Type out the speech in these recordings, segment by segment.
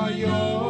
My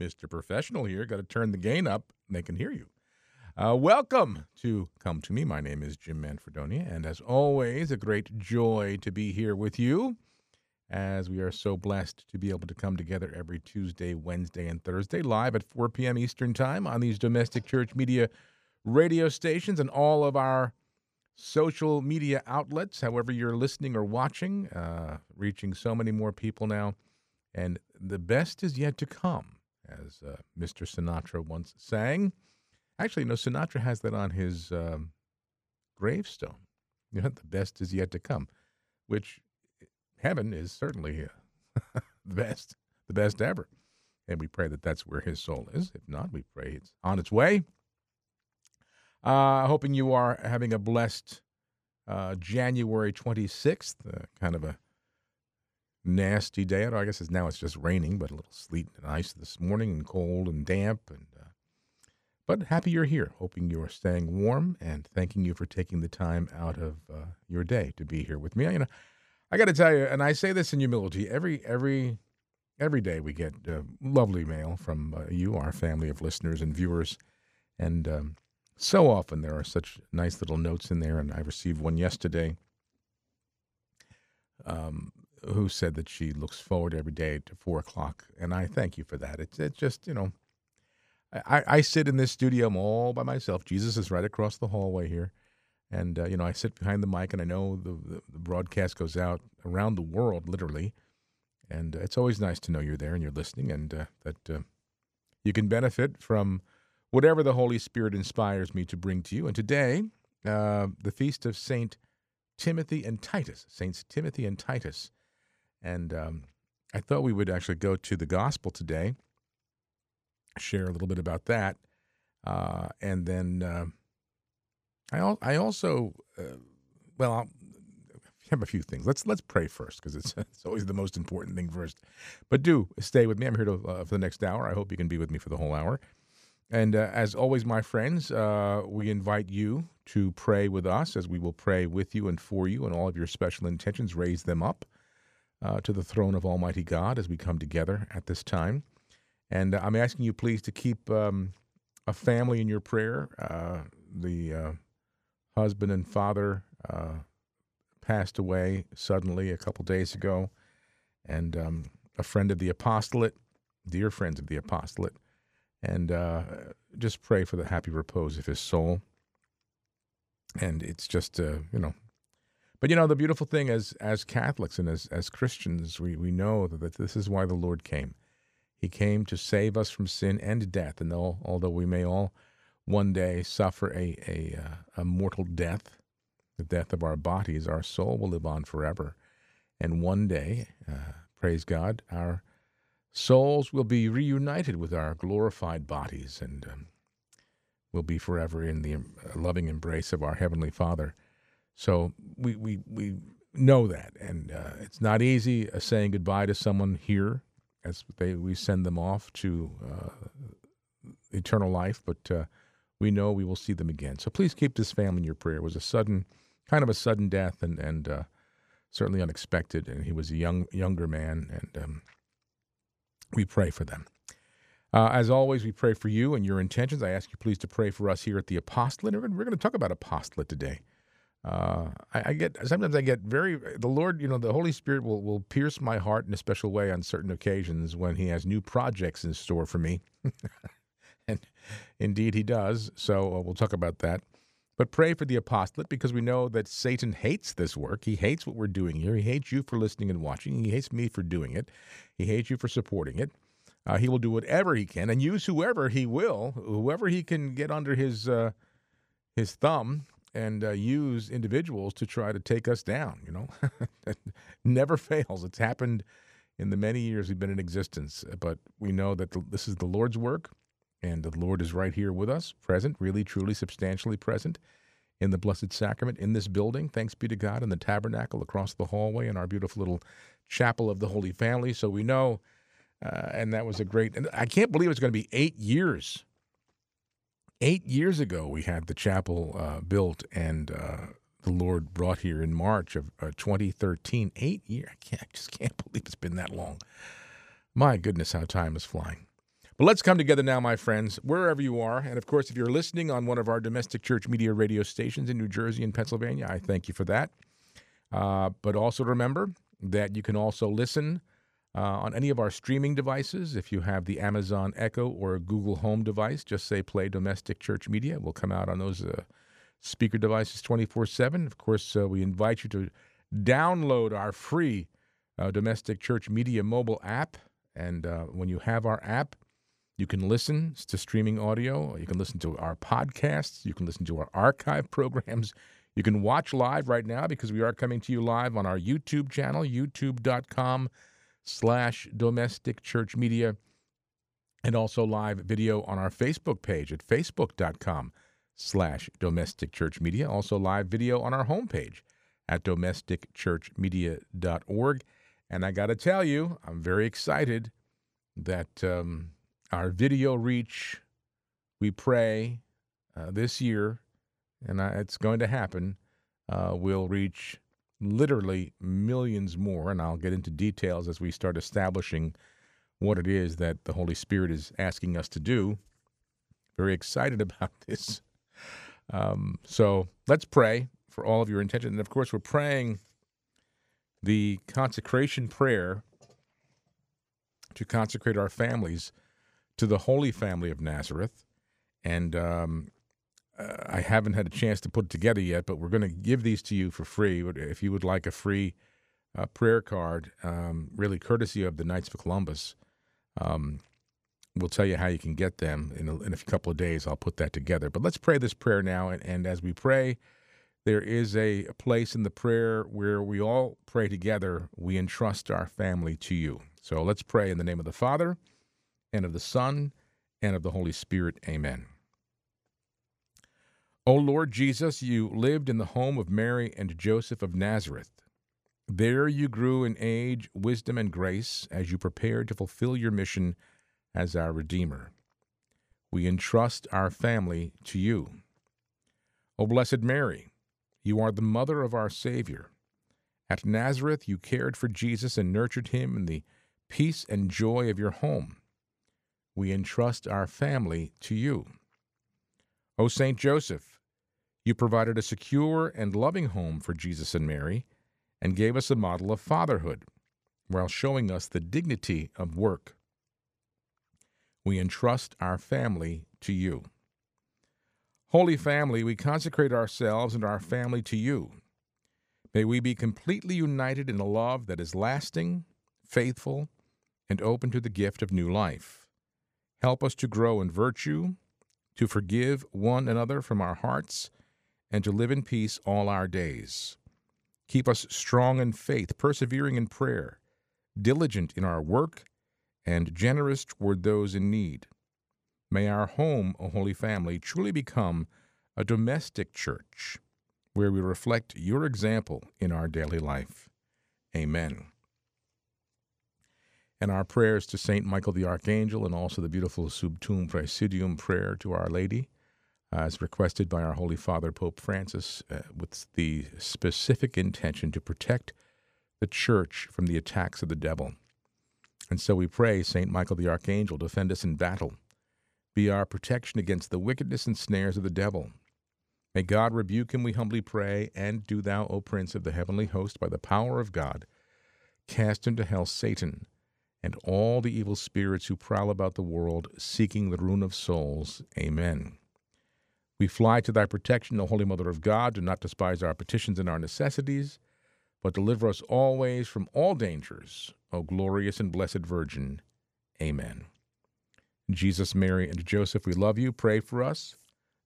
Mr. Professional here, got to turn the gain up and they can hear you. Uh, welcome to Come to Me. My name is Jim Manfredonia, and as always, a great joy to be here with you as we are so blessed to be able to come together every Tuesday, Wednesday, and Thursday live at 4 p.m. Eastern Time on these domestic church media radio stations and all of our social media outlets, however you're listening or watching, uh, reaching so many more people now. And the best is yet to come, as uh, Mr. Sinatra once sang. Actually, no, Sinatra has that on his um, gravestone. You know, the best is yet to come, which heaven is certainly uh, the best, the best ever. And we pray that that's where his soul is. If not, we pray it's on its way. Uh, hoping you are having a blessed uh, January 26th, uh, kind of a nasty day. I guess it's now it's just raining, but a little sleet and ice this morning and cold and damp. And uh, But happy you're here. Hoping you're staying warm and thanking you for taking the time out of uh, your day to be here with me. You know, I got to tell you, and I say this in humility, every, every, every day we get uh, lovely mail from uh, you, our family of listeners and viewers. And um, so often there are such nice little notes in there, and I received one yesterday um, who said that she looks forward every day to four o'clock, and I thank you for that. It's, it's just you know, I, I sit in this studio I'm all by myself. Jesus is right across the hallway here, and uh, you know I sit behind the mic, and I know the, the, the broadcast goes out around the world, literally, and uh, it's always nice to know you're there and you're listening, and uh, that uh, you can benefit from whatever the Holy Spirit inspires me to bring to you. And today, uh, the feast of Saint Timothy and Titus, Saints Timothy and Titus. And um, I thought we would actually go to the gospel today, share a little bit about that. Uh, and then uh, I, al- I also, uh, well, I'll have a few things. Let's let's pray first because it's, it's always the most important thing first. But do stay with me. I'm here to, uh, for the next hour. I hope you can be with me for the whole hour. And uh, as always, my friends, uh, we invite you to pray with us as we will pray with you and for you and all of your special intentions, raise them up uh, to the throne of Almighty God as we come together at this time. And I'm asking you, please, to keep um, a family in your prayer. Uh, the uh, husband and father uh, passed away suddenly a couple days ago, and um, a friend of the apostolate, dear friends of the apostolate and uh, just pray for the happy repose of his soul. And it's just, uh, you know, but you know, the beautiful thing as as Catholics and as as Christians, we we know that this is why the Lord came. He came to save us from sin and death. And though, although we may all one day suffer a a, uh, a mortal death, the death of our bodies, our soul will live on forever. And one day, uh, praise God, our souls will be reunited with our glorified bodies and um, will be forever in the uh, loving embrace of our Heavenly Father. So we, we, we know that. And uh, it's not easy uh, saying goodbye to someone here as they, we send them off to uh, eternal life, but uh, we know we will see them again. So please keep this family in your prayer. It was a sudden, kind of a sudden death and, and uh, certainly unexpected. And he was a young, younger man. And um, we pray for them. Uh, as always, we pray for you and your intentions. I ask you please to pray for us here at the apostolate. We're, we're going to talk about apostolate today. Uh, I, I, get sometimes I get very the Lord, you know, the Holy Spirit will will pierce my heart in a special way on certain occasions when He has new projects in store for me, and indeed He does. So uh, we'll talk about that. But pray for the apostolate because we know that Satan hates this work. He hates what we're doing here. He hates you for listening and watching. He hates me for doing it. He hates you for supporting it. Uh, he will do whatever he can and use whoever he will, whoever he can get under his uh, his thumb and uh, use individuals to try to take us down. You know, that never fails. It's happened in the many years we've been in existence. But we know that the, this is the Lord's work, and the Lord is right here with us, present, really, truly, substantially present in the Blessed Sacrament in this building. Thanks be to God in the tabernacle across the hallway in our beautiful little chapel of the Holy Family. So we know, uh, and that was a great, and I can't believe it's going to be eight years. Eight years ago, we had the chapel uh, built and uh, the Lord brought here in March of uh, 2013. Eight years. I, can't, I just can't believe it's been that long. My goodness, how time is flying. But let's come together now, my friends, wherever you are. And of course, if you're listening on one of our domestic church media radio stations in New Jersey and Pennsylvania, I thank you for that. Uh, but also remember that you can also listen uh, on any of our streaming devices. If you have the Amazon Echo or Google Home device, just say play domestic church media. We'll come out on those uh, speaker devices 24 7. Of course, uh, we invite you to download our free uh, domestic church media mobile app. And uh, when you have our app, you can listen to streaming audio. You can listen to our podcasts. You can listen to our archive programs. You can watch live right now because we are coming to you live on our YouTube channel, youtube.com slash domestic church media, and also live video on our Facebook page at facebook.com slash domestic church media. Also live video on our homepage at domesticchurchmedia.org. And I got to tell you, I'm very excited that um, our video reach, we pray uh, this year, and I, it's going to happen, uh, will reach literally millions more. And I'll get into details as we start establishing what it is that the Holy Spirit is asking us to do. Very excited about this. Um, so let's pray for all of your intentions. And of course, we're praying the consecration prayer to consecrate our families to the Holy Family of Nazareth. And um, uh, I haven't had a chance to put it together yet, but we're going to give these to you for free. If you would like a free uh, prayer card, um, really courtesy of the Knights of Columbus, um, we'll tell you how you can get them in a, in a couple of days. I'll put that together. But let's pray this prayer now. And, and as we pray, there is a place in the prayer where we all pray together. We entrust our family to you. So let's pray in the name of the Father, and of the Son, and of the Holy Spirit. Amen. O Lord Jesus, you lived in the home of Mary and Joseph of Nazareth. There you grew in age, wisdom, and grace as you prepared to fulfill your mission as our Redeemer. We entrust our family to you. O Blessed Mary, you are the mother of our Savior. At Nazareth, you cared for Jesus and nurtured him in the peace and joy of your home. We entrust our family to you. O Saint Joseph, you provided a secure and loving home for Jesus and Mary and gave us a model of fatherhood while showing us the dignity of work. We entrust our family to you. Holy Family, we consecrate ourselves and our family to you. May we be completely united in a love that is lasting, faithful, and open to the gift of new life. Help us to grow in virtue, to forgive one another from our hearts, and to live in peace all our days. Keep us strong in faith, persevering in prayer, diligent in our work, and generous toward those in need. May our home, O Holy Family, truly become a domestic church where we reflect your example in our daily life. Amen. And our prayers to St. Michael the Archangel and also the beautiful Sub Tuum Praesidium prayer to Our Lady, uh, as requested by our Holy Father Pope Francis, uh, with the specific intention to protect the church from the attacks of the devil. And so we pray, St. Michael the Archangel, defend us in battle be our protection against the wickedness and snares of the devil. May God rebuke him, we humbly pray, and do thou, O Prince of the heavenly host, by the power of God, cast into hell Satan and all the evil spirits who prowl about the world, seeking the ruin of souls. Amen. We fly to thy protection, O Holy Mother of God. Do not despise our petitions and our necessities, but deliver us always from all dangers, O glorious and blessed Virgin. Amen. Jesus, Mary, and Joseph, we love you. Pray for us.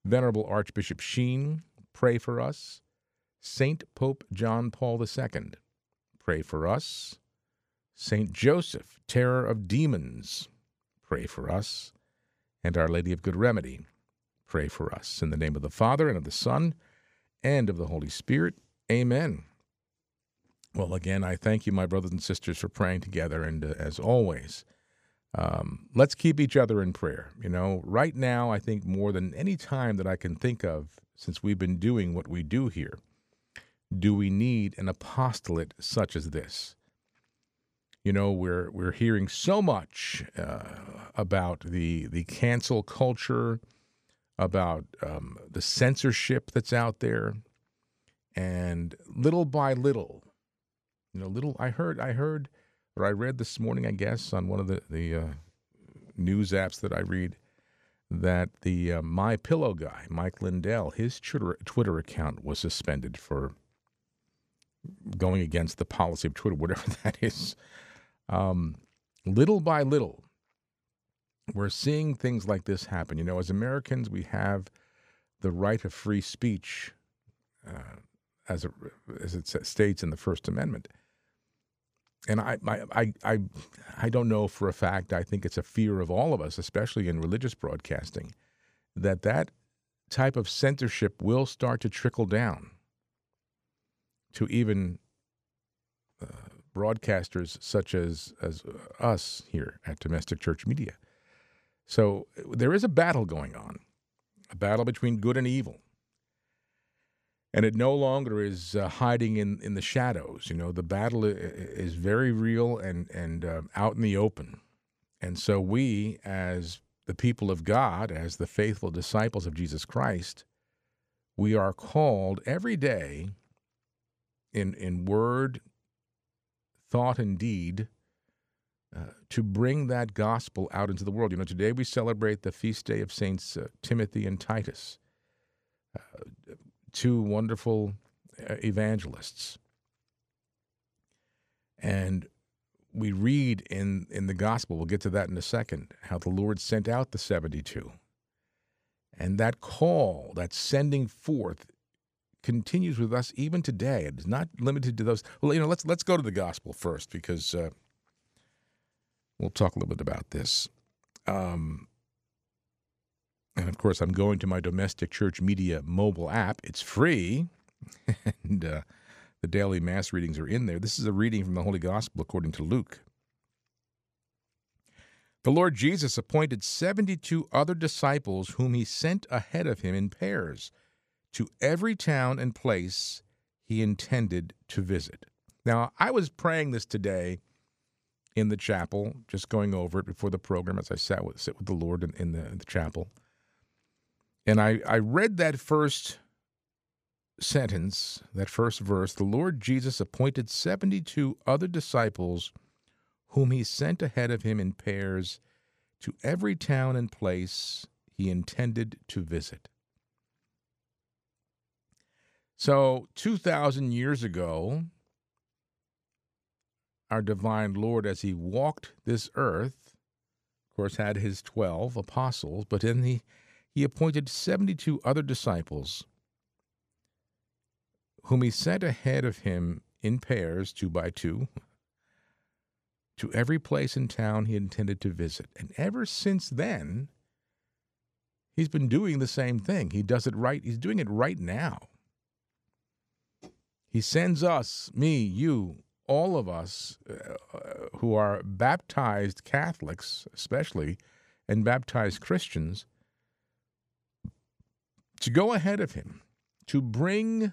Venerable Archbishop Sheen, pray for us. Saint Pope John Paul II, pray for us. Saint Joseph, terror of demons, pray for us. And Our Lady of Good Remedy, pray for us. In the name of the Father, and of the Son, and of the Holy Spirit. Amen. Well, again, I thank you, my brothers and sisters, for praying together. And uh, as always, um, let's keep each other in prayer. You know, right now, I think more than any time that I can think of since we've been doing what we do here, do we need an apostolate such as this? You know, we're we're hearing so much uh, about the the cancel culture, about um, the censorship that's out there, and little by little, you know, little. I heard, I heard, or I read this morning, I guess, on one of the the uh, news apps that I read, that the uh, My Pillow guy, Mike Lindell, his Twitter Twitter account was suspended for going against the policy of Twitter, whatever that is. Um, little by little, we're seeing things like this happen. You know, as Americans, we have the right of free speech, uh, as, it, as it states in the First Amendment. And I, I, I, I don't know for a fact. I think it's a fear of all of us, especially in religious broadcasting, that that type of censorship will start to trickle down to even broadcasters such as as us here at Domestic Church Media. So there is a battle going on, a battle between good and evil. And it no longer is uh, hiding in, in the shadows. You know, the battle is very real and, and uh, out in the open. And so we, as the people of God, as the faithful disciples of Jesus Christ, we are called every day in, in word, thought, and deed uh, to bring that gospel out into the world. You know, today we celebrate the feast day of Saints uh, Timothy and Titus, uh, two wonderful uh, evangelists. And we read in, in the gospel, we'll get to that in a second, how the Lord sent out the 72. And that call, that sending forth, continues with us even today. It is not limited to those. Well, you know, let's let's go to the gospel first because uh, we'll talk a little bit about this. Um, and of course, I'm going to my domestic church media mobile app. It's free, and uh, the daily mass readings are in there. This is a reading from the Holy Gospel according to Luke. The Lord Jesus appointed 72 other disciples whom he sent ahead of him in pairs to every town and place he intended to visit. Now, I was praying this today in the chapel, just going over it before the program as I sat with, sit with the Lord in, in, the, in the chapel. And I, I read that first sentence, that first verse the Lord Jesus appointed 72 other disciples whom he sent ahead of him in pairs to every town and place he intended to visit. So, 2,000 years ago, our divine Lord, as he walked this earth, of course, had his 12 apostles, but then he, he appointed 72 other disciples, whom he sent ahead of him in pairs, two by two, to every place in town he intended to visit. And ever since then, he's been doing the same thing. He does it right, he's doing it right now. He sends us, me, you, all of us uh, who are baptized Catholics, especially, and baptized Christians, to go ahead of him, to bring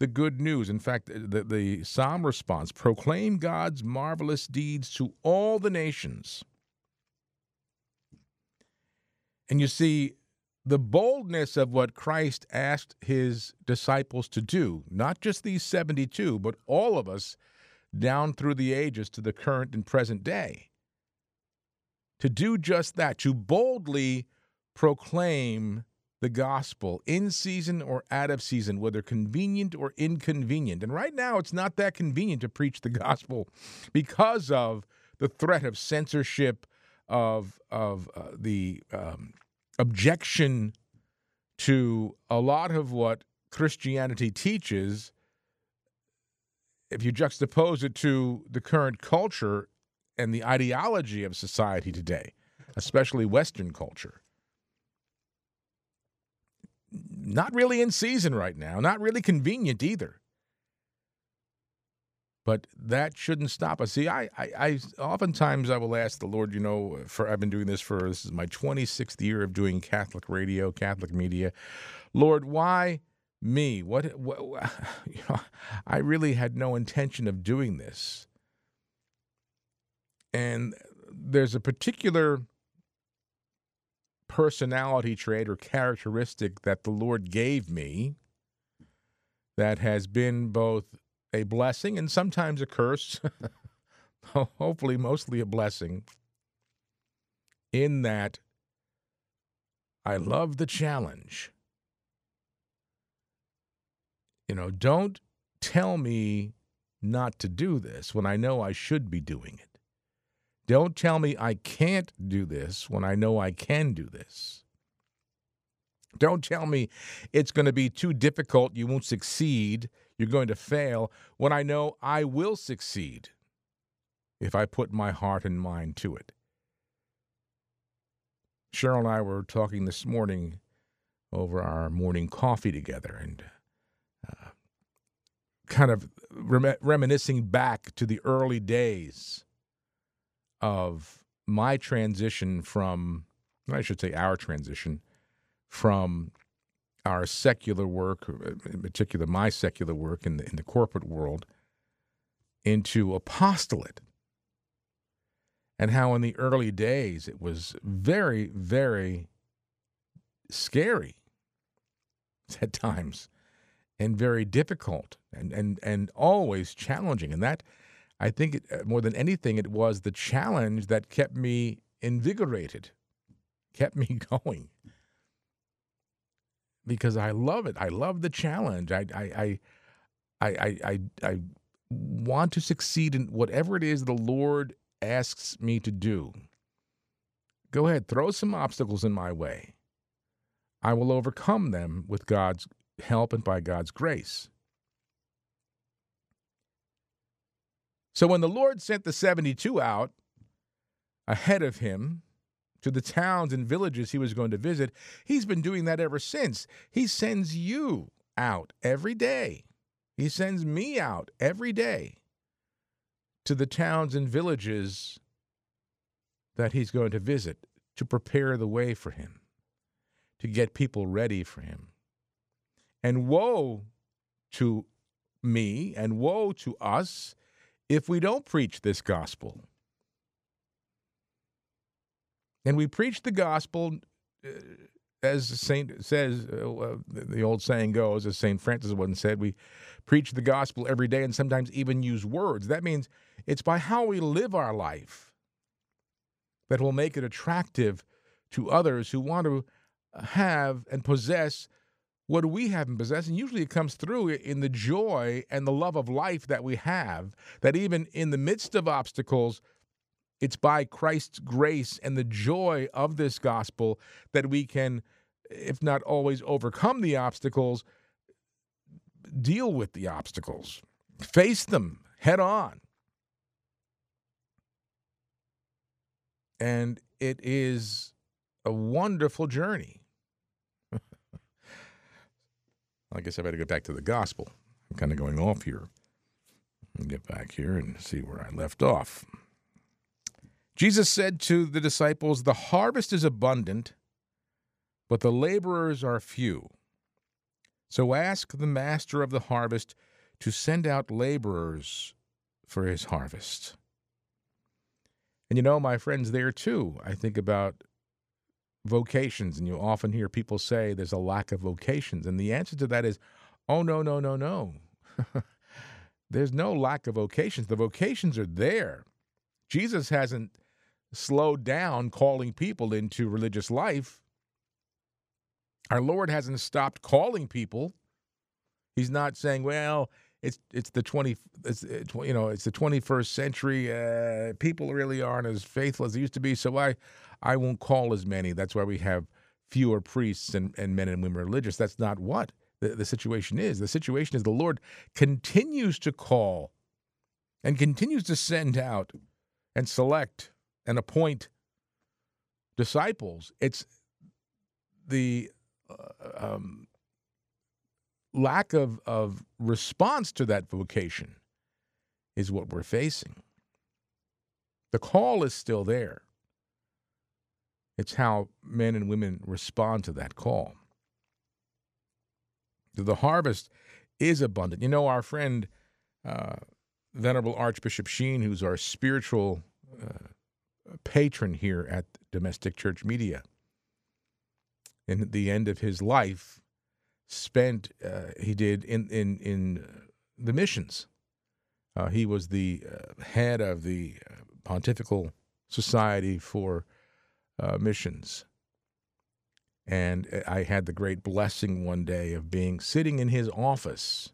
the good news. In fact, the, the psalm response proclaim God's marvelous deeds to all the nations. And you see, the boldness of what Christ asked his disciples to do, not just these 72, but all of us down through the ages to the current and present day. To do just that, to boldly proclaim the gospel in season or out of season, whether convenient or inconvenient. And right now, it's not that convenient to preach the gospel because of the threat of censorship, of of uh, the um, objection to a lot of what Christianity teaches. If you juxtapose it to the current culture and the ideology of society today, especially Western culture, not really in season right now, not really convenient either. But that shouldn't stop us. See, I, I, I oftentimes I will ask the Lord, you know, for I've been doing this for this is my 26th year of doing Catholic radio, Catholic media. Lord, why me? What, what you know, I really had no intention of doing this. And there's a particular personality trait or characteristic that the Lord gave me that has been both a blessing and sometimes a curse, hopefully, mostly a blessing, in that I love the challenge. You know, don't tell me not to do this when I know I should be doing it. Don't tell me I can't do this when I know I can do this. Don't tell me it's going to be too difficult, you won't succeed, you're going to fail, when I know I will succeed if I put my heart and mind to it. Cheryl and I were talking this morning over our morning coffee together and uh, kind of rem- reminiscing back to the early days of my transition from, I should say, our transition from our secular work, in particular my secular work in the, in the corporate world, into apostolate. And how in the early days it was very, very scary at times and very difficult and, and, and always challenging. And that, I think, it, uh, more than anything, it was the challenge that kept me invigorated, kept me going because I love it. I love the challenge. I I I I I, I want to succeed in whatever it is the Lord asks me to do. Go ahead, throw some obstacles in my way. I will overcome them with God's help and by God's grace. So when the Lord sent the 72 out ahead of him, to the towns and villages he was going to visit. He's been doing that ever since. He sends you out every day. He sends me out every day to the towns and villages that he's going to visit to prepare the way for him, to get people ready for him. And woe to me and woe to us if we don't preach this gospel. And we preach the gospel, uh, as Saint says, uh, the old saying goes, as Saint Francis once said, we preach the gospel every day and sometimes even use words. That means it's by how we live our life that will make it attractive to others who want to have and possess what we haven't possessed. And usually it comes through in the joy and the love of life that we have, that even in the midst of obstacles, it's by Christ's grace and the joy of this gospel that we can, if not always overcome the obstacles, deal with the obstacles, face them head on. And it is a wonderful journey. I guess I better get back to the gospel. I'm kind of going off here. Get back here and see where I left off. Jesus said to the disciples, The harvest is abundant, but the laborers are few. So ask the master of the harvest to send out laborers for his harvest. And you know, my friends, there too, I think about vocations, and you often hear people say there's a lack of vocations. And the answer to that is, oh, no, no, no, no. there's no lack of vocations. The vocations are there. Jesus hasn't slowed down calling people into religious life. Our Lord hasn't stopped calling people. He's not saying, well, it's it's the twenty it's, you know it's the twenty first century. Uh, people really aren't as faithful as they used to be, so I I won't call as many. That's why we have fewer priests and, and men and women religious. That's not what the, the situation is. The situation is the Lord continues to call and continues to send out and select and appoint disciples. It's the uh, um, lack of, of response to that vocation is what we're facing. The call is still there. It's how men and women respond to that call. The harvest is abundant. You know, our friend, uh, Venerable Archbishop Sheen, who's our spiritual uh, patron here at Domestic Church Media, in the end of his life, spent uh, he did in in in the missions. Uh, he was the uh, head of the uh, Pontifical Society for uh, Missions, and I had the great blessing one day of being sitting in his office,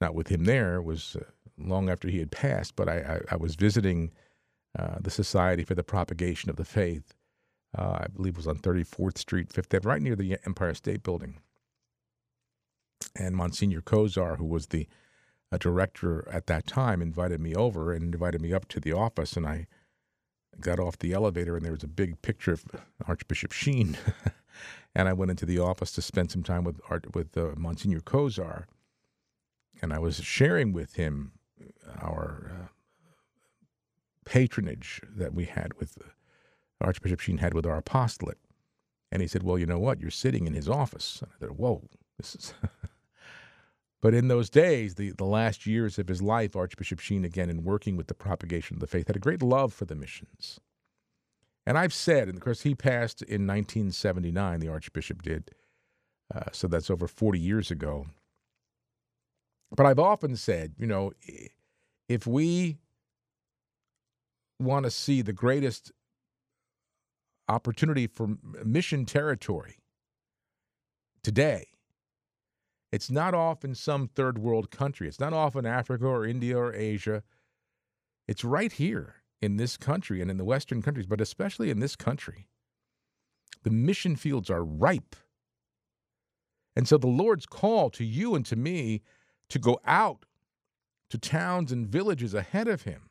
not with him there. It was uh, long after he had passed, but I, I, I was visiting the Society for the Propagation of the Faith. I believe was on 34th Street, Fifth Avenue, right near the Empire State Building and Monsignor Kozar, who was the uh, director at that time, invited me over and invited me up to the office. And I got off the elevator, and there was a big picture of Archbishop Sheen. and I went into the office to spend some time with Art, with uh, Monsignor Kozar, and I was sharing with him our uh, patronage that we had with Archbishop Sheen had with our apostolate. And he said, "Well, you know what? You're sitting in his office." And I said, "Whoa, this is." But in those days, the, the last years of his life, Archbishop Sheen, again, in working with the propagation of the faith, had a great love for the missions. And I've said, and of course, he passed in 1979, the Archbishop did. Uh, so that's over 40 years ago. But I've often said, you know, if we want to see the greatest opportunity for mission territory today, it's not off in some third world country. It's not off in Africa or India or Asia. It's right here in this country and in the Western countries, but especially in this country. The mission fields are ripe. And so the Lord's call to you and to me to go out to towns and villages ahead of Him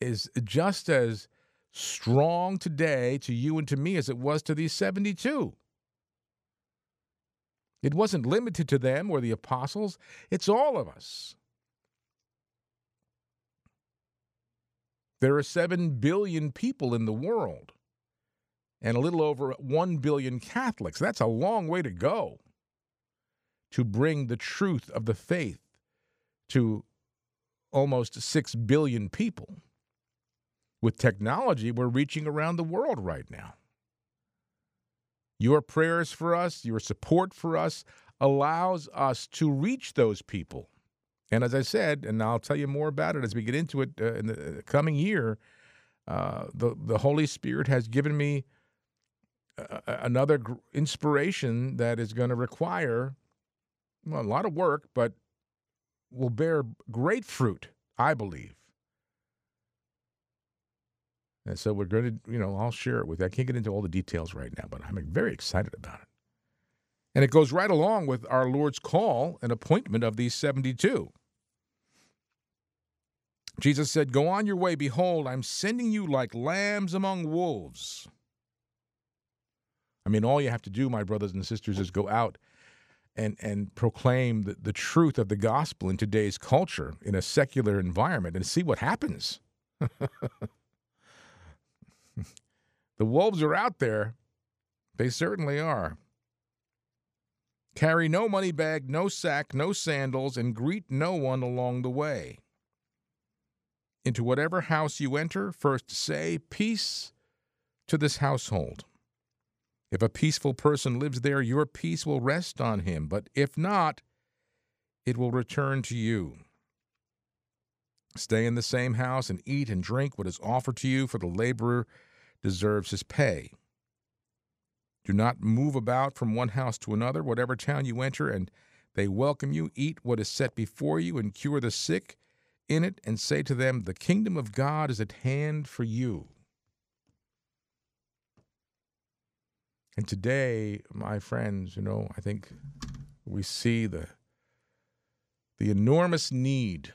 is just as strong today to you and to me as it was to these 72. It wasn't limited to them or the apostles, it's all of us. There are 7 billion people in the world and a little over 1 billion Catholics. That's a long way to go to bring the truth of the faith to almost 6 billion people. With technology, we're reaching around the world right now. Your prayers for us, your support for us allows us to reach those people. And as I said, and I'll tell you more about it as we get into it uh, in the uh, coming year, uh, the, the Holy Spirit has given me uh, another gr- inspiration that is going to require well, a lot of work, but will bear great fruit, I believe. And so we're going to, you know, I'll share it with you. I can't get into all the details right now, but I'm very excited about it. And it goes right along with our Lord's call and appointment of these 72. Jesus said, Go on your way. Behold, I'm sending you like lambs among wolves. I mean, all you have to do, my brothers and sisters, is go out and, and proclaim the, the truth of the gospel in today's culture in a secular environment and see what happens. The wolves are out there. They certainly are. Carry no money bag, no sack, no sandals, and greet no one along the way. Into whatever house you enter, first say, Peace to this household. If a peaceful person lives there, your peace will rest on him, but if not, it will return to you. Stay in the same house and eat and drink what is offered to you, for the laborer deserves his pay. Do not move about from one house to another, whatever town you enter, and They welcome you, eat what is set before you, and cure the sick in it, and say to them, The kingdom of God is at hand for you. And today, my friends, you know, I think we see the the enormous need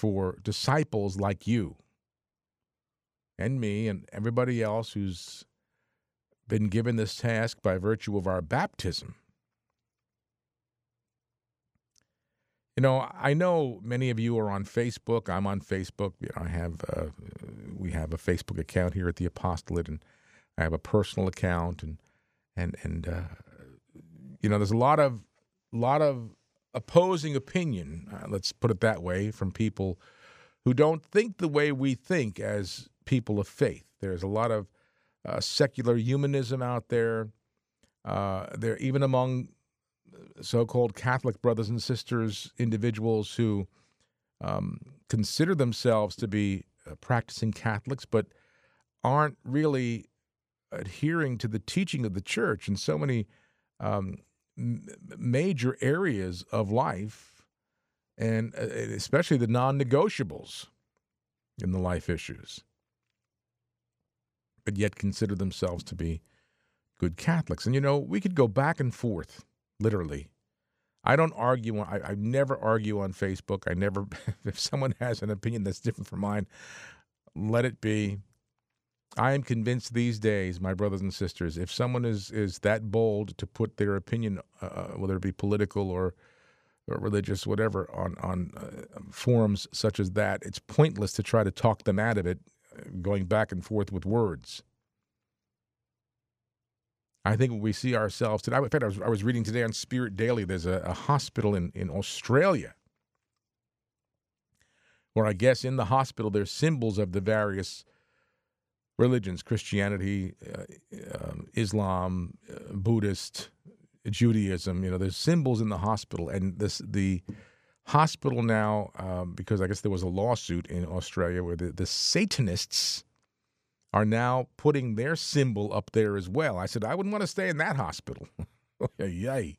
for disciples like you and me and everybody else who's been given this task by virtue of our baptism. You know, I know many of you are on Facebook. I'm on Facebook. You know, I have uh, we have a Facebook account here at the Apostolate, and I have a personal account, and and and uh, you know, there's a lot of lot of opposing opinion. Uh, let's put it that way from people who don't think the way we think as people of faith. There's a lot of uh, secular humanism out there. Uh, there, even among so-called Catholic brothers and sisters, individuals who um, consider themselves to be uh, practicing Catholics, but aren't really adhering to the teaching of the church And so many um, major areas of life, and uh, especially the non-negotiables in the life issues but yet consider themselves to be good Catholics. And you know, we could go back and forth, literally. I don't argue. I, I never argue on Facebook. I never, if someone has an opinion that's different from mine, let it be. I am convinced these days, my brothers and sisters, if someone is is that bold to put their opinion, uh, uh whether it be political or, or religious, whatever, on on uh, forums such as that, it's pointless to try to talk them out of it going back and forth with words. I think we see ourselves today. In fact, I was, I was reading today on Spirit Daily. There's a, a hospital in, in Australia where I guess in the hospital there's symbols of the various religions Christianity, uh, uh, Islam, uh, Buddhist, Judaism. You know, there's symbols in the hospital, and this the hospital now, um, because I guess there was a lawsuit in Australia where the, the Satanists are now putting their symbol up there as well. I said, I wouldn't want to stay in that hospital. Yay.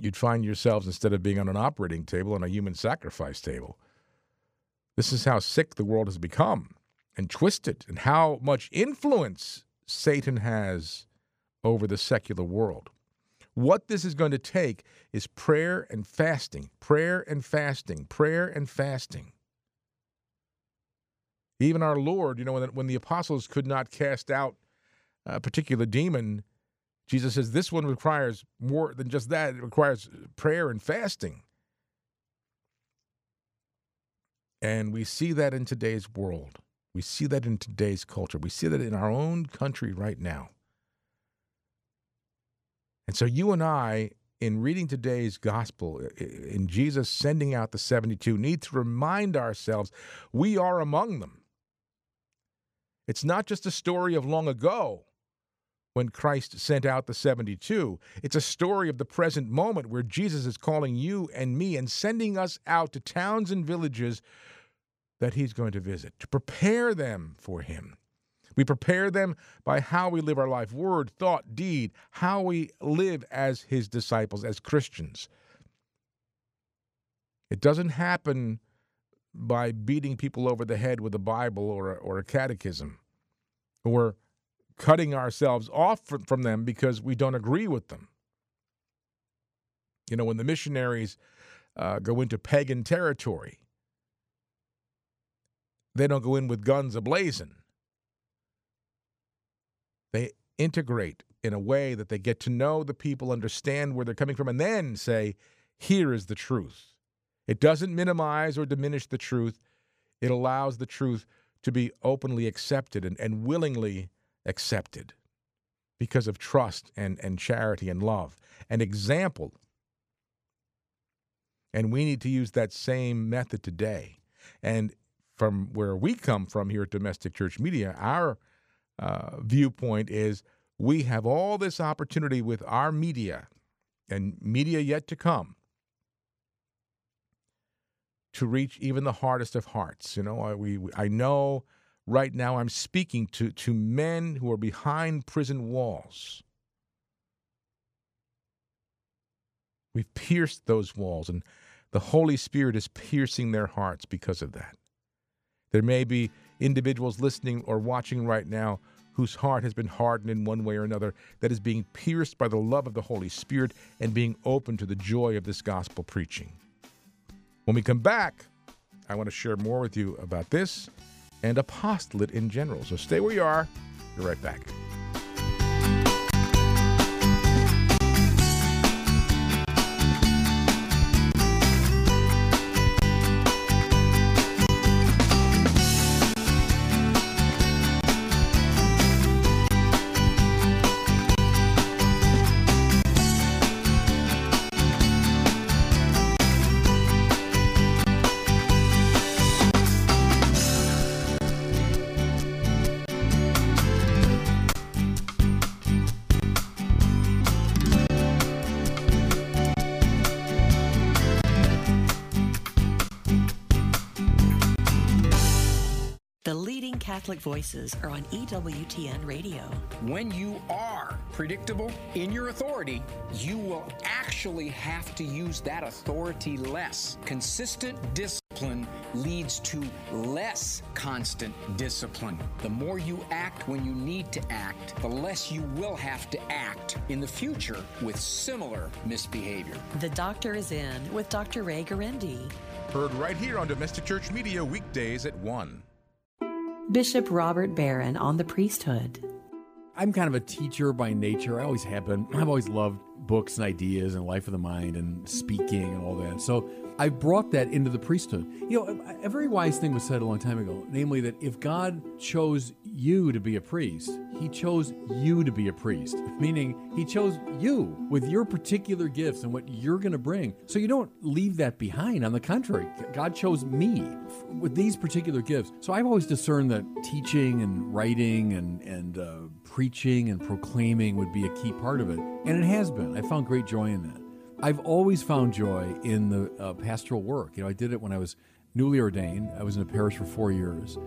You'd find yourselves, instead of being on an operating table, on a human sacrifice table. This is how sick the world has become and twisted, and how much influence Satan has over the secular world. What this is going to take is prayer and fasting, prayer and fasting, prayer and fasting. Even our Lord, you know, when, when the apostles could not cast out a particular demon, Jesus says this one requires more than just that. It requires prayer and fasting. And we see that in today's world. We see that in today's culture. We see that in our own country right now. And so you and I, in reading today's gospel, in Jesus sending out the 72, need to remind ourselves we are among them. It's not just a story of long ago when Christ sent out the 72. It's a story of the present moment where Jesus is calling you and me and sending us out to towns and villages that he's going to visit to prepare them for him. We prepare them by how we live our life word, thought, deed, how we live as his disciples, as Christians. It doesn't happen by beating people over the head with a Bible or a, or a catechism or cutting ourselves off from, them because we don't agree with them. You know, when the missionaries uh, go into pagan territory, they don't go in with guns ablazing. They integrate in a way that they get to know the people, understand where they're coming from, and then say, here is the truth. It doesn't minimize or diminish the truth, it allows the truth to be openly accepted and, and willingly accepted because of trust and, and charity and love and example. And we need to use that same method today. And from where we come from here at Domestic Church Media, our uh, viewpoint is we have all this opportunity with our media and media yet to come to reach even the hardest of hearts. You know, I, we, I know right now I'm speaking to, to men who are behind prison walls. We've pierced those walls, and the Holy Spirit is piercing their hearts because of that. There may be individuals listening or watching right now whose heart has been hardened in one way or another, that is being pierced by the love of the Holy Spirit and being open to the joy of this gospel preaching. When we come back, I want to share more with you about this and apostolate in general. So stay where you are. Be right back. Leading Catholic voices are on EWTN Radio. When you are predictable in your authority, you will actually have to use that authority less. Consistent discipline leads to less constant discipline. The more you act when you need to act, the less you will have to act in the future with similar misbehavior. The Doctor is in with Dr. Ray Guarendi. Heard right here on Domestic Church Media weekdays at 1. Bishop Robert Barron on the priesthood. I'm kind of a teacher by nature. I always have been. I've always loved books and ideas and life of the mind and speaking and all that. So I brought that into the priesthood. You know, a, very wise thing was said a long time ago, namely that if God chose you to be a priest, he chose you to be a priest, meaning he chose you with your particular gifts and what you're going to bring. So you don't leave that behind. On the contrary, God chose me with these particular gifts. So I've always discerned that teaching and writing and, and uh, preaching and proclaiming would be a key part of it. And it has been. I found great joy in that. I've always found joy in the uh, pastoral work. You know, I did it when I was newly ordained. I was in a parish for four years.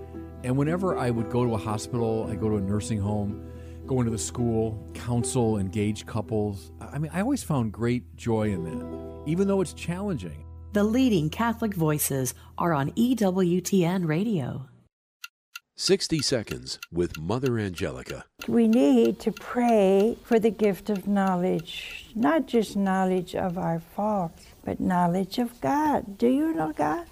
And whenever I would go to a hospital, I go to a nursing home, go into the school, counsel, engage couples. I mean, I always found great joy in that, even though it's challenging. The leading Catholic voices are on EWTN Radio. 60 Seconds with Mother Angelica. We need to pray for the gift of knowledge, not just knowledge of our faults, but knowledge of God. Do you know God?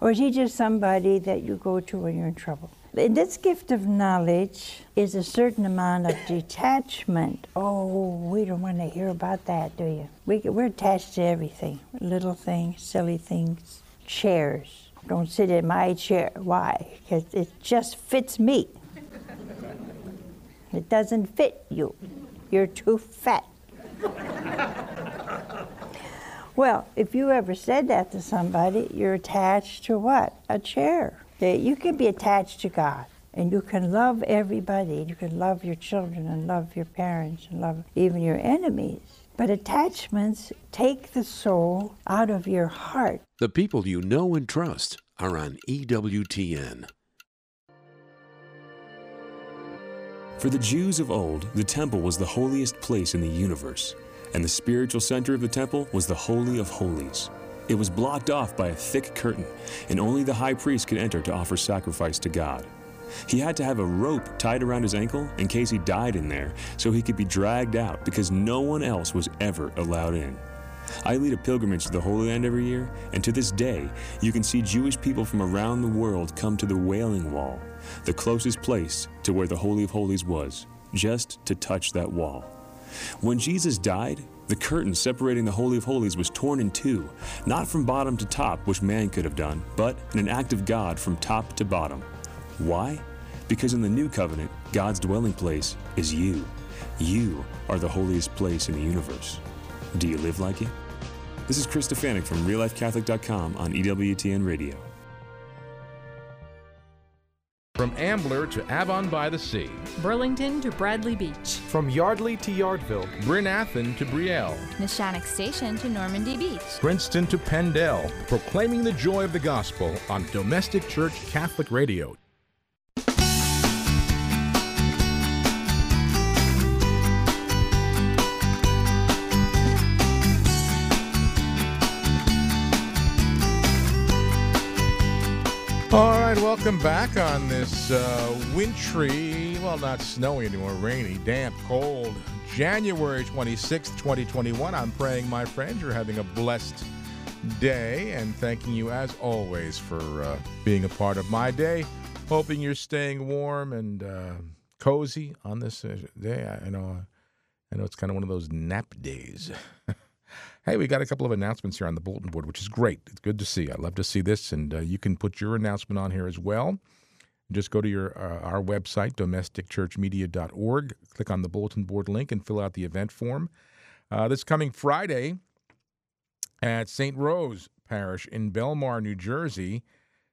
Or is He just somebody that you go to when you're in trouble? And this gift of knowledge is a certain amount of detachment. Oh, we don't want to hear about that, do you? We, we're attached to everything little things, silly things, chairs. Don't sit in my chair. Why? Because it just fits me. It doesn't fit you. You're too fat. well, if you ever said that to somebody, you're attached to what? A chair. You can be attached to God. And you can love everybody. You can love your children and love your parents and love even your enemies. But attachments take the soul out of your heart. The people you know and trust are on EWTN. For the Jews of old, the temple was the holiest place in the universe, and the spiritual center of the temple was the Holy of Holies. It was blocked off by a thick curtain, and only the high priest could enter to offer sacrifice to God. He had to have a rope tied around his ankle in case he died in there, so he could be dragged out because no one else was ever allowed in. I lead a pilgrimage to the Holy Land every year, and to this day, you can see Jewish people from around the world come to the Wailing Wall, the closest place to where the Holy of Holies was, just to touch that wall. When Jesus died, the curtain separating the Holy of Holies was torn in two, not from bottom to top, which man could have done, but in an act of God from top to bottom. Why? Because in the new covenant, God's dwelling place is you. You are the holiest place in the universe. Do you live like it? This is Chris Stefanick from RealLifeCatholic.com on EWTN Radio. From Ambler to Avon by the Sea, Burlington to Bradley Beach. From Yardley to Yardville, Bryn Athyn to Brielle, Neshanic Station to Normandy Beach. Princeton to Penndel, proclaiming the joy of the gospel on Domestic Church Catholic Radio. All right, welcome back on this uh, wintry, well, not snowy anymore, rainy, damp, cold January 26th, 2021. I'm praying, my friends, you're having a blessed day and thanking you as always for uh, being a part of my day. Hoping you're staying warm and uh, cozy on this uh, day. I, know, I know it's kind of one of those nap days. Hey, we got a couple of announcements here on the bulletin board, which is great. It's good to see. I love to see this, and uh, you can put your announcement on here as well. Just go to your uh, our website, domesticchurchmedia.org, click on the bulletin board link, and fill out the event form. Uh, this coming Friday at St. Rose Parish in Belmar, New Jersey,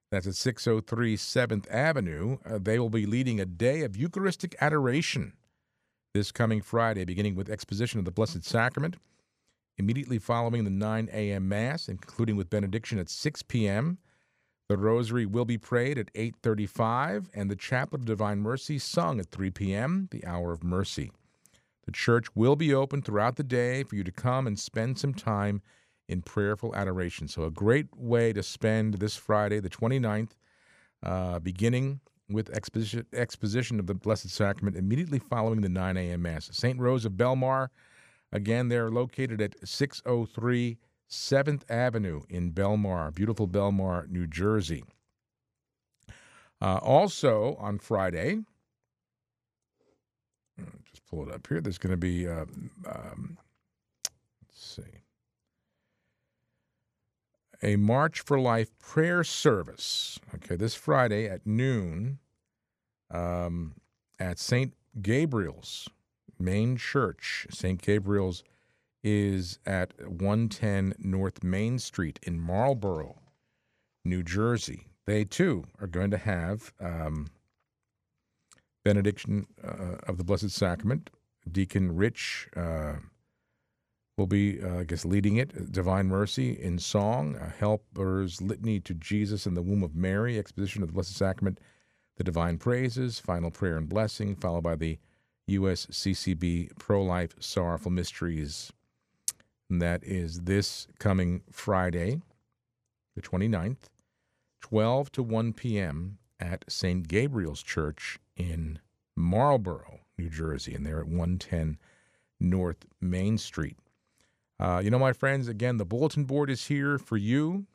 that's at 603 7th Avenue, uh, they will be leading a day of Eucharistic adoration this coming Friday, beginning with exposition of the Blessed Sacrament immediately following the 9 a.m. Mass and concluding with benediction at 6 p.m. The Rosary will be prayed at 8:35 and the Chaplet of Divine Mercy sung at 3 p.m., the hour of mercy. The church will be open throughout the day for you to come and spend some time in prayerful adoration. So a great way to spend this Friday, the 29th, uh, beginning with exposition, exposition of the Blessed Sacrament immediately following the 9 a.m. Mass. St. Rose of Belmar, Again, they're located at 603 7th Avenue in Belmar, beautiful Belmar, New Jersey. Uh, also on Friday, just pull it up here. There's going to be, uh, um, let's see, a March for Life prayer service. Okay, this Friday at noon um, at St. Gabriel's Main Church, St. Gabriel's, is at 110 North Main Street in Marlboro, New Jersey. They too are going to have um, benediction uh, of the Blessed Sacrament. Deacon Rich uh, will be, uh, I guess, leading it. Divine Mercy in song, a Helper's Litany to Jesus in the Womb of Mary, exposition of the Blessed Sacrament, the Divine Praises, final prayer and blessing, followed by the USCCB Pro Life Sorrowful Mysteries. And that is this coming Friday, the 29th, 12 to 1 p.m. at St. Gabriel's Church in Marlboro, New Jersey. And they're at 110 North Main Street. Uh, you know, my friends, again, the bulletin board is here for you.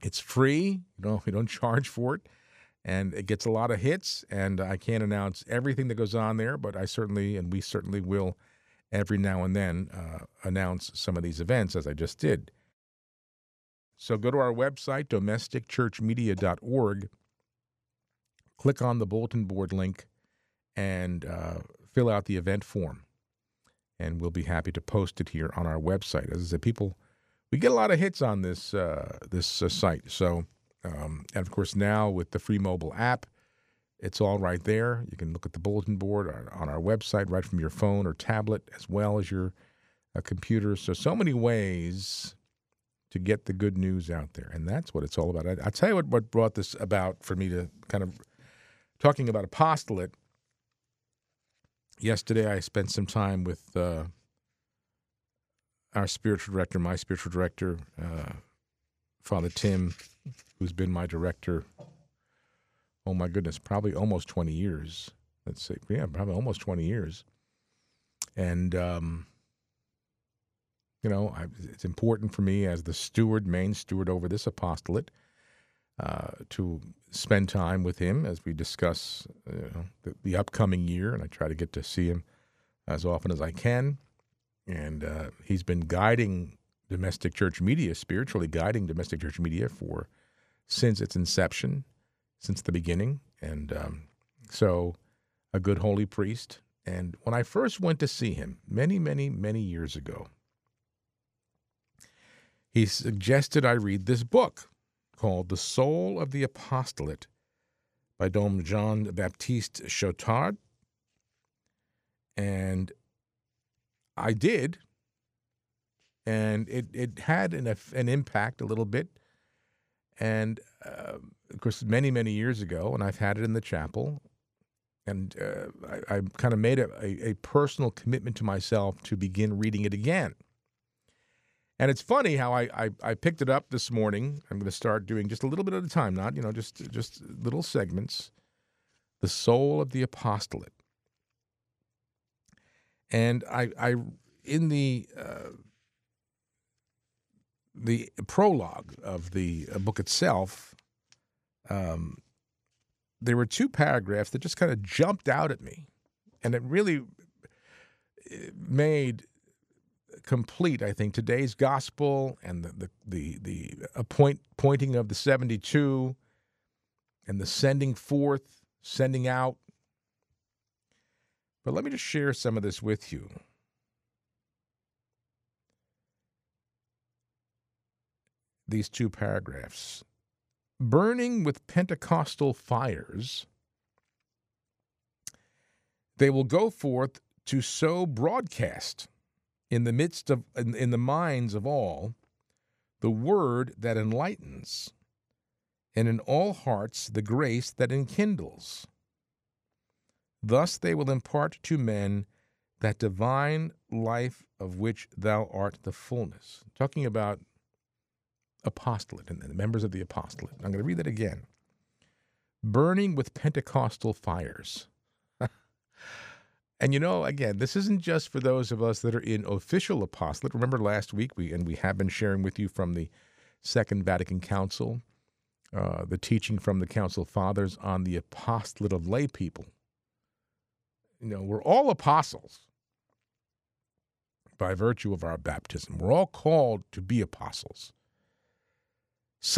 It's free. You know, we don't charge for it and it gets a lot of hits. And I can't announce everything that goes on there, but I certainly, and we certainly will every now and then uh, announce some of these events as I just did. So go to our website, domesticchurchmedia.org, click on the bulletin board link, and uh, fill out the event form. And we'll be happy to post it here on our website. As I said, people, we get a lot of hits on this uh, this uh, site. So um, and of course, now with the free mobile app, it's all right there. You can look at the bulletin board on our website right from your phone or tablet as well as your uh, computer. So, so many ways to get the good news out there. And that's what it's all about. I, will tell you what, what brought this about for me to kind of talking about apostolate. Yesterday, I spent some time with uh, our spiritual director, my spiritual director, uh, Father Tim who's been my director, oh my goodness, probably almost 20 years. Let's see, yeah, probably almost 20 years. And, um, you know, I, it's important for me as the steward, main steward over this apostolate, uh, to spend time with him as we discuss uh, the, the, upcoming year. And I try to get to see him as often as I can. And uh, he's been guiding domestic church media, spiritually guiding domestic church media for since its inception, since the beginning. And um, so, a good holy priest. And when I first went to see him many, many, many years ago, he suggested I read this book called The Soul of the Apostolate by Dom Jean Baptiste Chautard. And I did. And it, it had an, an impact a little bit and uh, of course, many, many years ago, and I've had it in the chapel. And uh, I, I kind of made a, a, a, personal commitment to myself to begin reading it again. And it's funny how I, I, I picked it up this morning. I'm going to start doing just a little bit at a time, not you know just just little segments. The soul of the apostolate, and I I in the uh, the prologue of the uh, book itself, um, there were two paragraphs that just kind of jumped out at me, and it really made complete, I think, today's gospel and the the the, the appoint, pointing of the seventy two, and the sending forth, sending out. But let me just share some of this with you. These two paragraphs. Burning with Pentecostal fires, they will go forth to sow broadcast in the midst of in, in, the minds of all the word that enlightens and in all hearts the grace that enkindles thus they will impart to men that divine life of which thou art the fullness talking about apostolate and the members of the apostolate i'm going to read that again burning with pentecostal fires and you know, again, this isn't just for those of us that are in official apostolate. Remember last week, we and we have been sharing with you from the Second Vatican Council, uh, the teaching from the Council Fathers on the apostolate of lay people. You know, we're all apostles by virtue of our baptism. We're all called to be apostles.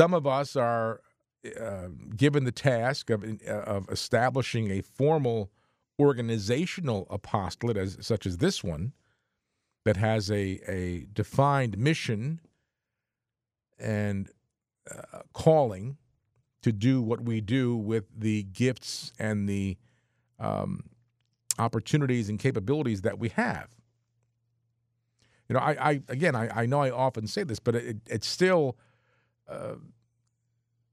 Some of us are uh, given the task of, uh, of establishing a formal organizational apostolate, as, such as this one, that has a, a defined mission and uh, calling to do what we do with the gifts and the um, opportunities and capabilities that we have. You know, I, I again, I, I know I often say this, but it, it's still uh,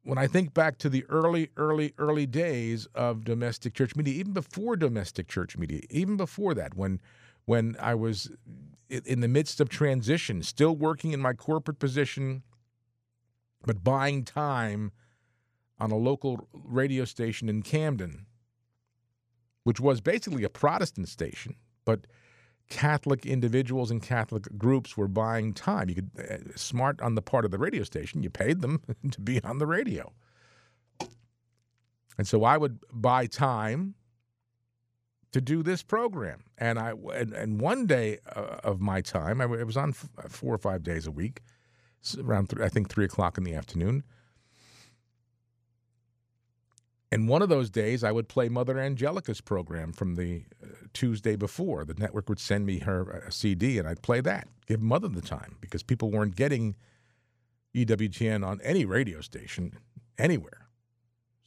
when I think back to the early, early, early days of domestic church media, even before domestic church media, even before that, when when I was in the midst of transition, still working in my corporate position, but buying time on a local radio station in Camden, which was basically a Protestant station, but Catholic individuals and Catholic groups were buying time. You could uh, smart on the part of the radio station. You paid them to be on the radio, and so I would buy time to do this program. And I and, and one day uh, of my time, I, it was on f- four or five days a week, around th- I think three o'clock in the afternoon. And one of those days, I would play Mother Angelica's program from the uh, Tuesday before. The network would send me her a CD, and I'd play that, give Mother the time, because people weren't getting EWTN on any radio station anywhere.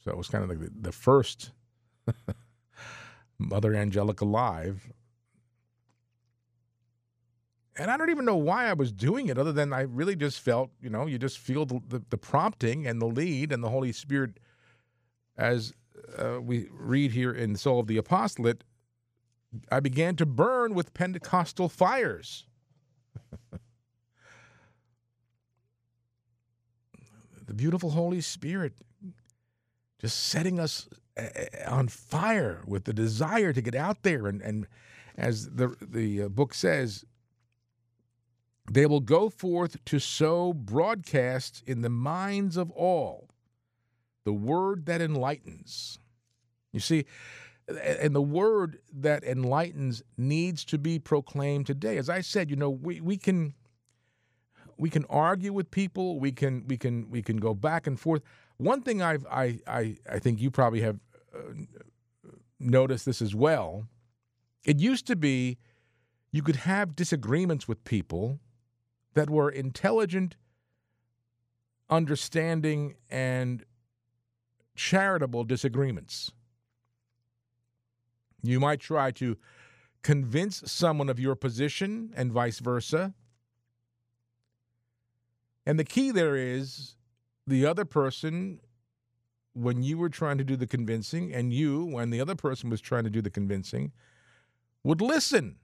So it was kind of like the, the first Mother Angelica Live. And I don't even know why I was doing it, other than I really just felt, you know, you just feel the, the, the prompting and the lead and the Holy Spirit – as uh, we read here in Soul of the Apostolate, I began to burn with Pentecostal fires. the beautiful Holy Spirit just setting us uh, uh, on fire with the desire to get out there and, and as the the uh, book says they will go forth to sow broadcast in the minds of all the word that enlightens. You see, and the word that enlightens needs to be proclaimed today. As I said, you know, we, we can we can argue with people, we can we can we can go back and forth. One thing I've I I, I think you probably have uh, noticed this as well. It used to be you could have disagreements with people that were intelligent, understanding, and charitable disagreements. You might try to convince someone of your position and vice versa. And the key there is the other person, when you were trying to do the convincing, and you, when the other person was trying to do the convincing, would listen.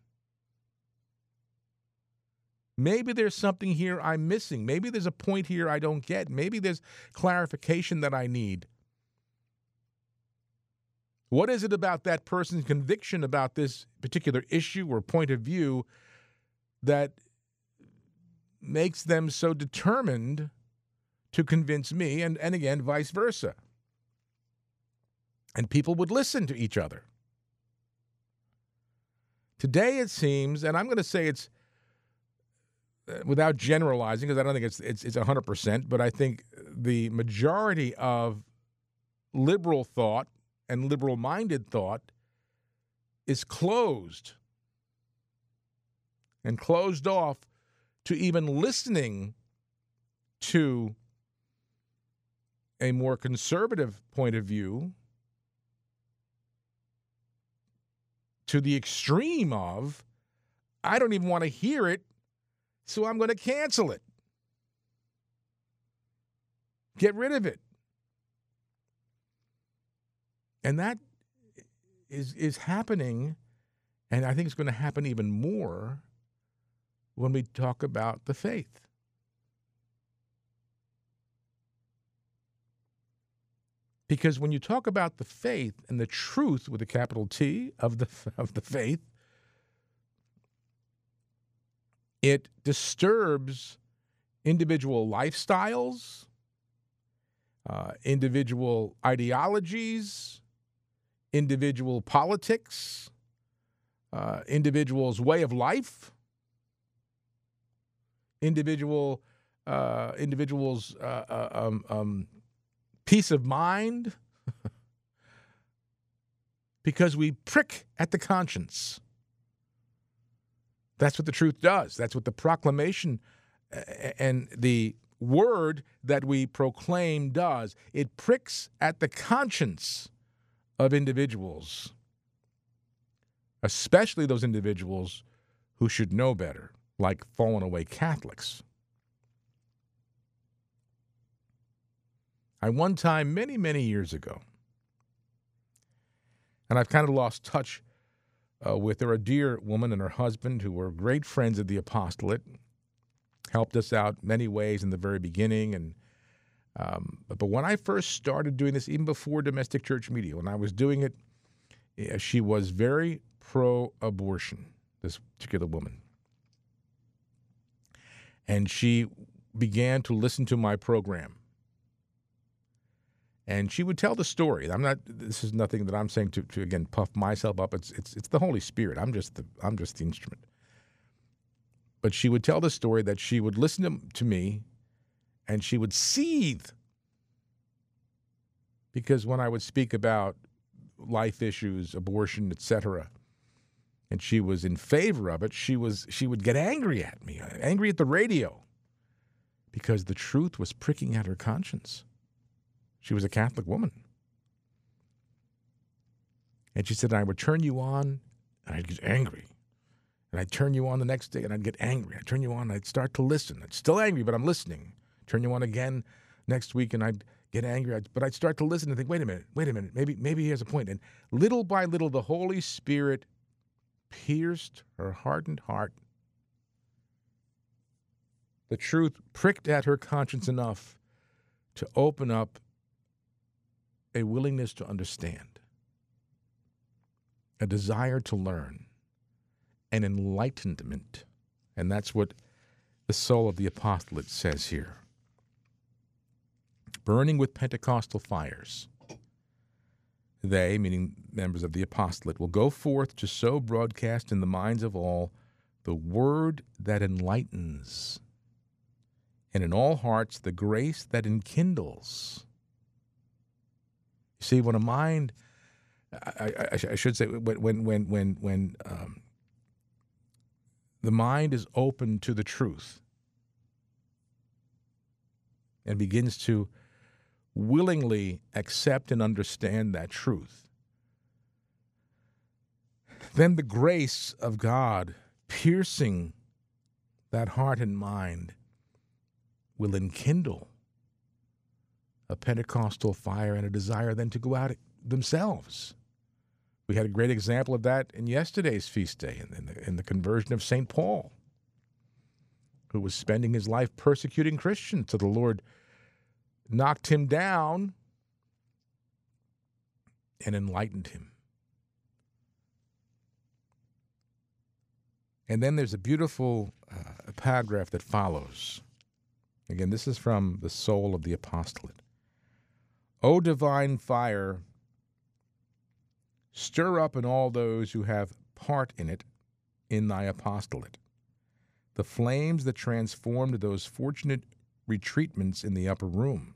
Maybe there's something here I'm missing. Maybe there's a point here I don't get. Maybe there's clarification that I need. What is it about that person's conviction about this particular issue or point of view that makes them so determined to convince me, and, and again, vice versa? And people would listen to each other. Today, it seems, and I'm going to say it's uh, without generalizing, because I don't think it's it's it's 100%, but I think the majority of liberal thought and liberal-minded thought is closed and closed off to even listening to a more conservative point of view to the extreme of I don't even want to hear it so I'm going to cancel it. Get rid of it. And that is is happening and I think it's going to happen even more when we talk about the faith. Because when you talk about the faith and the truth with a capital T of the of the faith, it disturbs individual lifestyles, uh, individual ideologies, individual politics, uh, individuals' way of life, individual uh, individuals' uh, uh, um, um, peace of mind, because we prick at the conscience. That's what the truth does. That's what the proclamation and the word that we proclaim does. It pricks at the conscience of individuals, especially those individuals who should know better, like fallen away Catholics. I one time, many, many years ago, and I've kind of lost touch uh, with her, a dear woman and her husband who were great friends of the apostolate, helped us out many ways in the very beginning. And um, but, but when I first started doing this, even before domestic church media, when I was doing it, yeah, she was very pro-abortion. This particular woman, and she began to listen to my program and she would tell the story. I'm not. This is nothing that I'm saying to, to again puff myself up. It's it's it's the Holy Spirit. I'm just the I'm just the instrument. But she would tell the story that she would listen to, to me, and she would seethe because when I would speak about life issues, abortion, etc., and she was in favor of it, she was she would get angry at me, angry at the radio, because the truth was pricking at her conscience. She was a Catholic woman. And she said, I would turn you on and I'd get angry. And I'd turn you on the next day and I'd get angry. I'd turn you on and I'd start to listen. I'd still angry, but I'm listening. Turn you on again next week and I'd get angry. I'd, but I'd start to listen and think, wait a minute, wait a minute. Maybe, maybe he has a point. And little by little, the Holy Spirit pierced her hardened heart. The truth pricked at her conscience enough to open up a willingness to understand, a desire to learn, an enlightenment. And that's what the soul of the apostolate says here. Burning with Pentecostal fires, they, meaning members of the apostolate, will go forth to sow broadcast in the minds of all the word that enlightens, and in all hearts the grace that enkindles. You see, when a mind, I, I, I should say, when when when when when um, the mind is open to the truth and begins to willingly accept and understand that truth, then the grace of God piercing that heart and mind will enkindle a Pentecostal fire and a desire then to go out themselves. We had a great example of that in yesterday's feast day in, the, in the conversion of St. Paul. who was spending his life persecuting Christians. So the Lord knocked him down and enlightened him. And then there's a beautiful uh, paragraph that follows. Again, this is from the soul of the apostolate. O divine fire, stir up in all those who have part in it in thy apostolate the flames that transformed those fortunate retreatments in the upper room.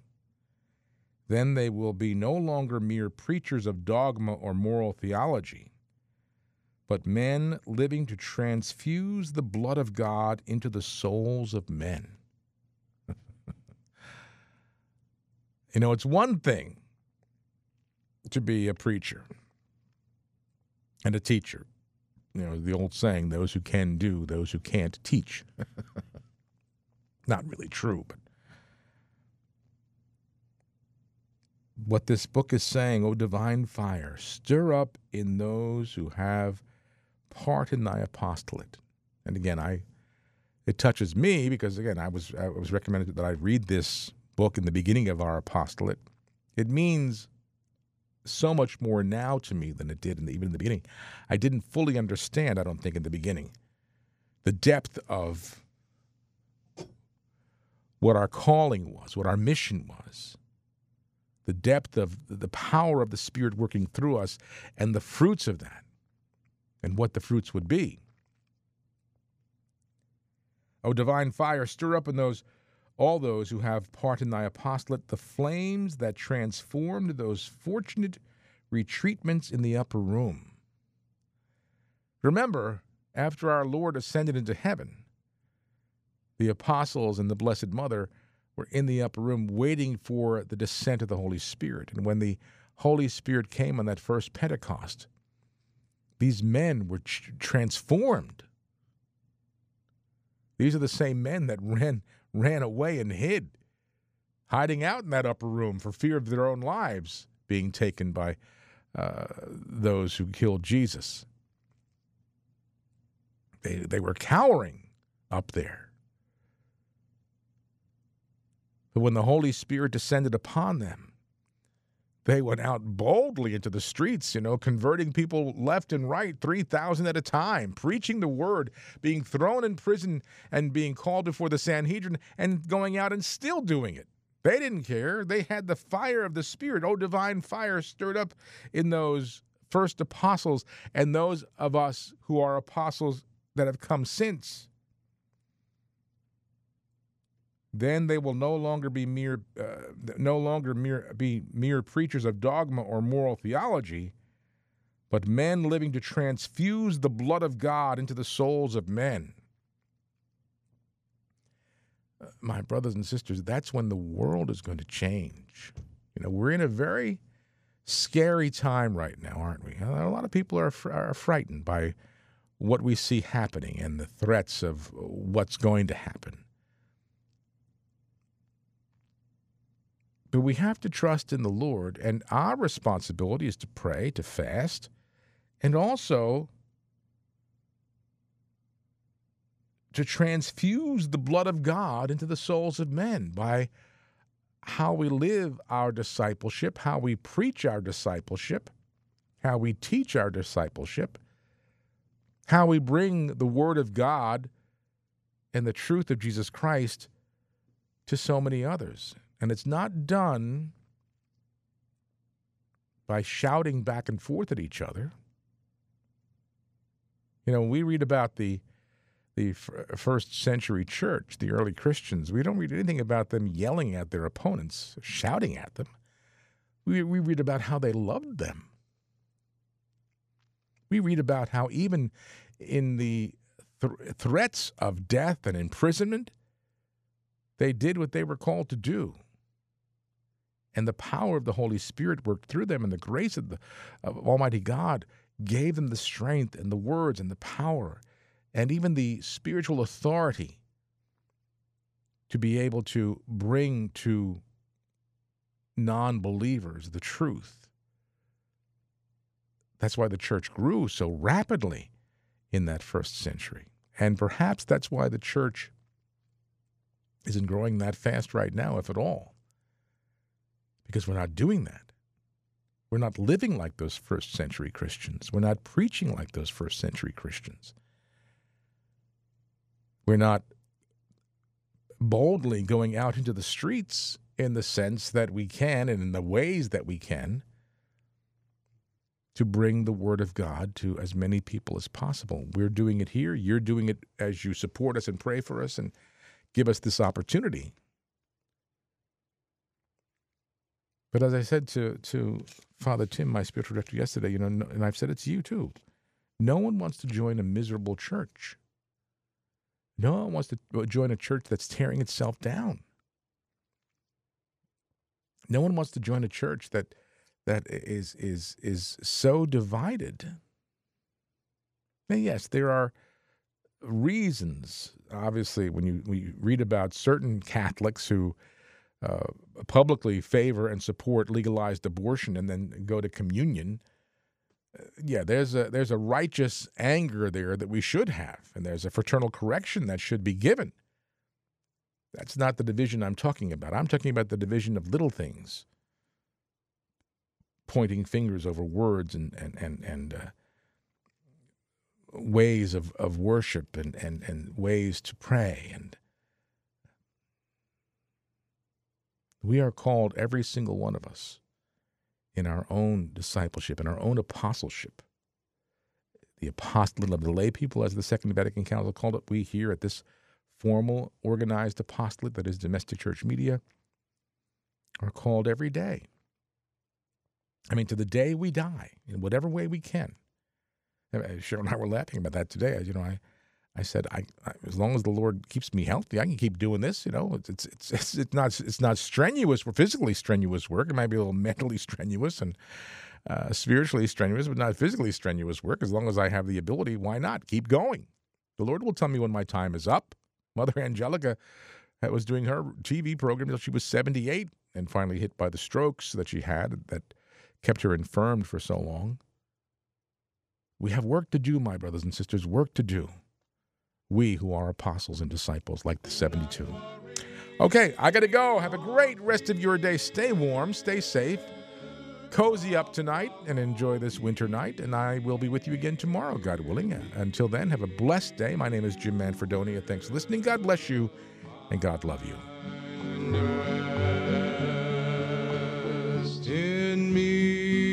Then they will be no longer mere preachers of dogma or moral theology, but men living to transfuse the blood of God into the souls of men. you know, it's one thing to be a preacher and a teacher you know, the old saying, those who can do, those who can't teach. Not really true, but what this book is saying, O divine fire, stir up in those who have part in thy apostolate. And again, I it touches me because again, I was I was recommended that I read this book in the beginning of our apostolate. It means so much more now to me than it did in the, even in the beginning. I didn't fully understand, I don't think, in the beginning, the depth of what our calling was, what our mission was, the depth of the power of the Spirit working through us, and the fruits of that, and what the fruits would be. O divine fire, stir up in those all those who have part in thy apostolate, the flames that transformed those fortunate retreatments in the upper room. Remember, after our Lord ascended into heaven, the apostles and the Blessed Mother were in the upper room waiting for the descent of the Holy Spirit. And when the Holy Spirit came on that first Pentecost, these men were transformed. These are the same men that ran ran away and hid, hiding out in that upper room for fear of their own lives being taken by uh, those who killed Jesus. They, they were cowering up there. But when the Holy Spirit descended upon them, they went out boldly into the streets, you know, converting people left and right, 3,000 at a time, preaching the word, being thrown in prison and being called before the Sanhedrin and going out and still doing it. They didn't care. They had the fire of the Spirit, oh, divine fire stirred up in those first apostles and those of us who are apostles that have come since then they will no longer be mere uh, no longer mere be mere preachers of dogma or moral theology but men living to transfuse the blood of God into the souls of men. Uh, my brothers and sisters that's when the world is going to change. You know we're in a very scary time right now aren't we? A lot of people are, are frightened by what we see happening and the threats of what's going to happen But we have to trust in the Lord, and our responsibility is to pray, to fast, and also to transfuse the blood of God into the souls of men by how we live our discipleship, how we preach our discipleship, how we teach our discipleship, how we bring the Word of God and the truth of Jesus Christ to so many others. And it's not done by shouting back and forth at each other. You know, when we read about the the first century church, the early Christians, we don't read anything about them yelling at their opponents, shouting at them. We, we read about how they loved them. We read about how even in the th- threats of death and imprisonment, they did what they were called to do and the power of the Holy Spirit worked through them, and the grace of, the, of Almighty God gave them the strength and the words and the power and even the spiritual authority to be able to bring to non believers the truth. That's why the church grew so rapidly in that first century. And perhaps that's why the church isn't growing that fast right now, if at all, because we're not doing that. We're not living like those first century Christians. We're not preaching like those first century Christians. We're not boldly going out into the streets in the sense that we can and in the ways that we can to bring the word of God to as many people as possible. We're doing it here. You're doing it as you support us and pray for us and give us this opportunity. But as I said to, to Father Tim, my spiritual director, yesterday, you know, and I've said it to you too, no one wants to join a miserable church. No one wants to uh, join a church that's tearing itself down. No one wants to join a church that that is is is so divided. Now, yes, there are reasons. Obviously, when you when you read about certain Catholics who uh, publicly favor and support legalized abortion and then go to communion, uh, yeah, there's a there's a righteous anger there that we should have, and there's a fraternal correction that should be given. That's not the division I'm talking about. I'm talking about the division of little things pointing fingers over words and and and and uh, ways of, of worship and, and and ways to pray and we are called every single one of us in our own discipleship in our own apostleship the apostolate of the lay people as the second vatican council called it we here at this formal organized apostolate that is domestic church media are called every day I mean, to the day we die, in whatever way we can. Cheryl and I were laughing about that today. You know, I, I said, I, I, as long as the Lord keeps me healthy, I can keep doing this. You know, it's it's it's it's, not it's not strenuous or physically strenuous work. It might be a little mentally strenuous and uh, spiritually strenuous, but not physically strenuous work. As long as I have the ability, why not keep going? The Lord will tell me when my time is up. Mother Angelica was doing her TV program until she was seventy eight, and finally hit by the strokes that she had that kept her infirmed for so long. We have work to do, my brothers and sisters, work to do. We who are apostles and disciples, like the 72. Okay, I got to go. Have a great rest of your day. Stay warm, stay safe, cozy up tonight, and enjoy this winter night. And I will be with you again tomorrow, God willing. Until then, have a blessed day. My name is Jim Manfredonia. Thanks for listening. God bless you, and God love you. in me.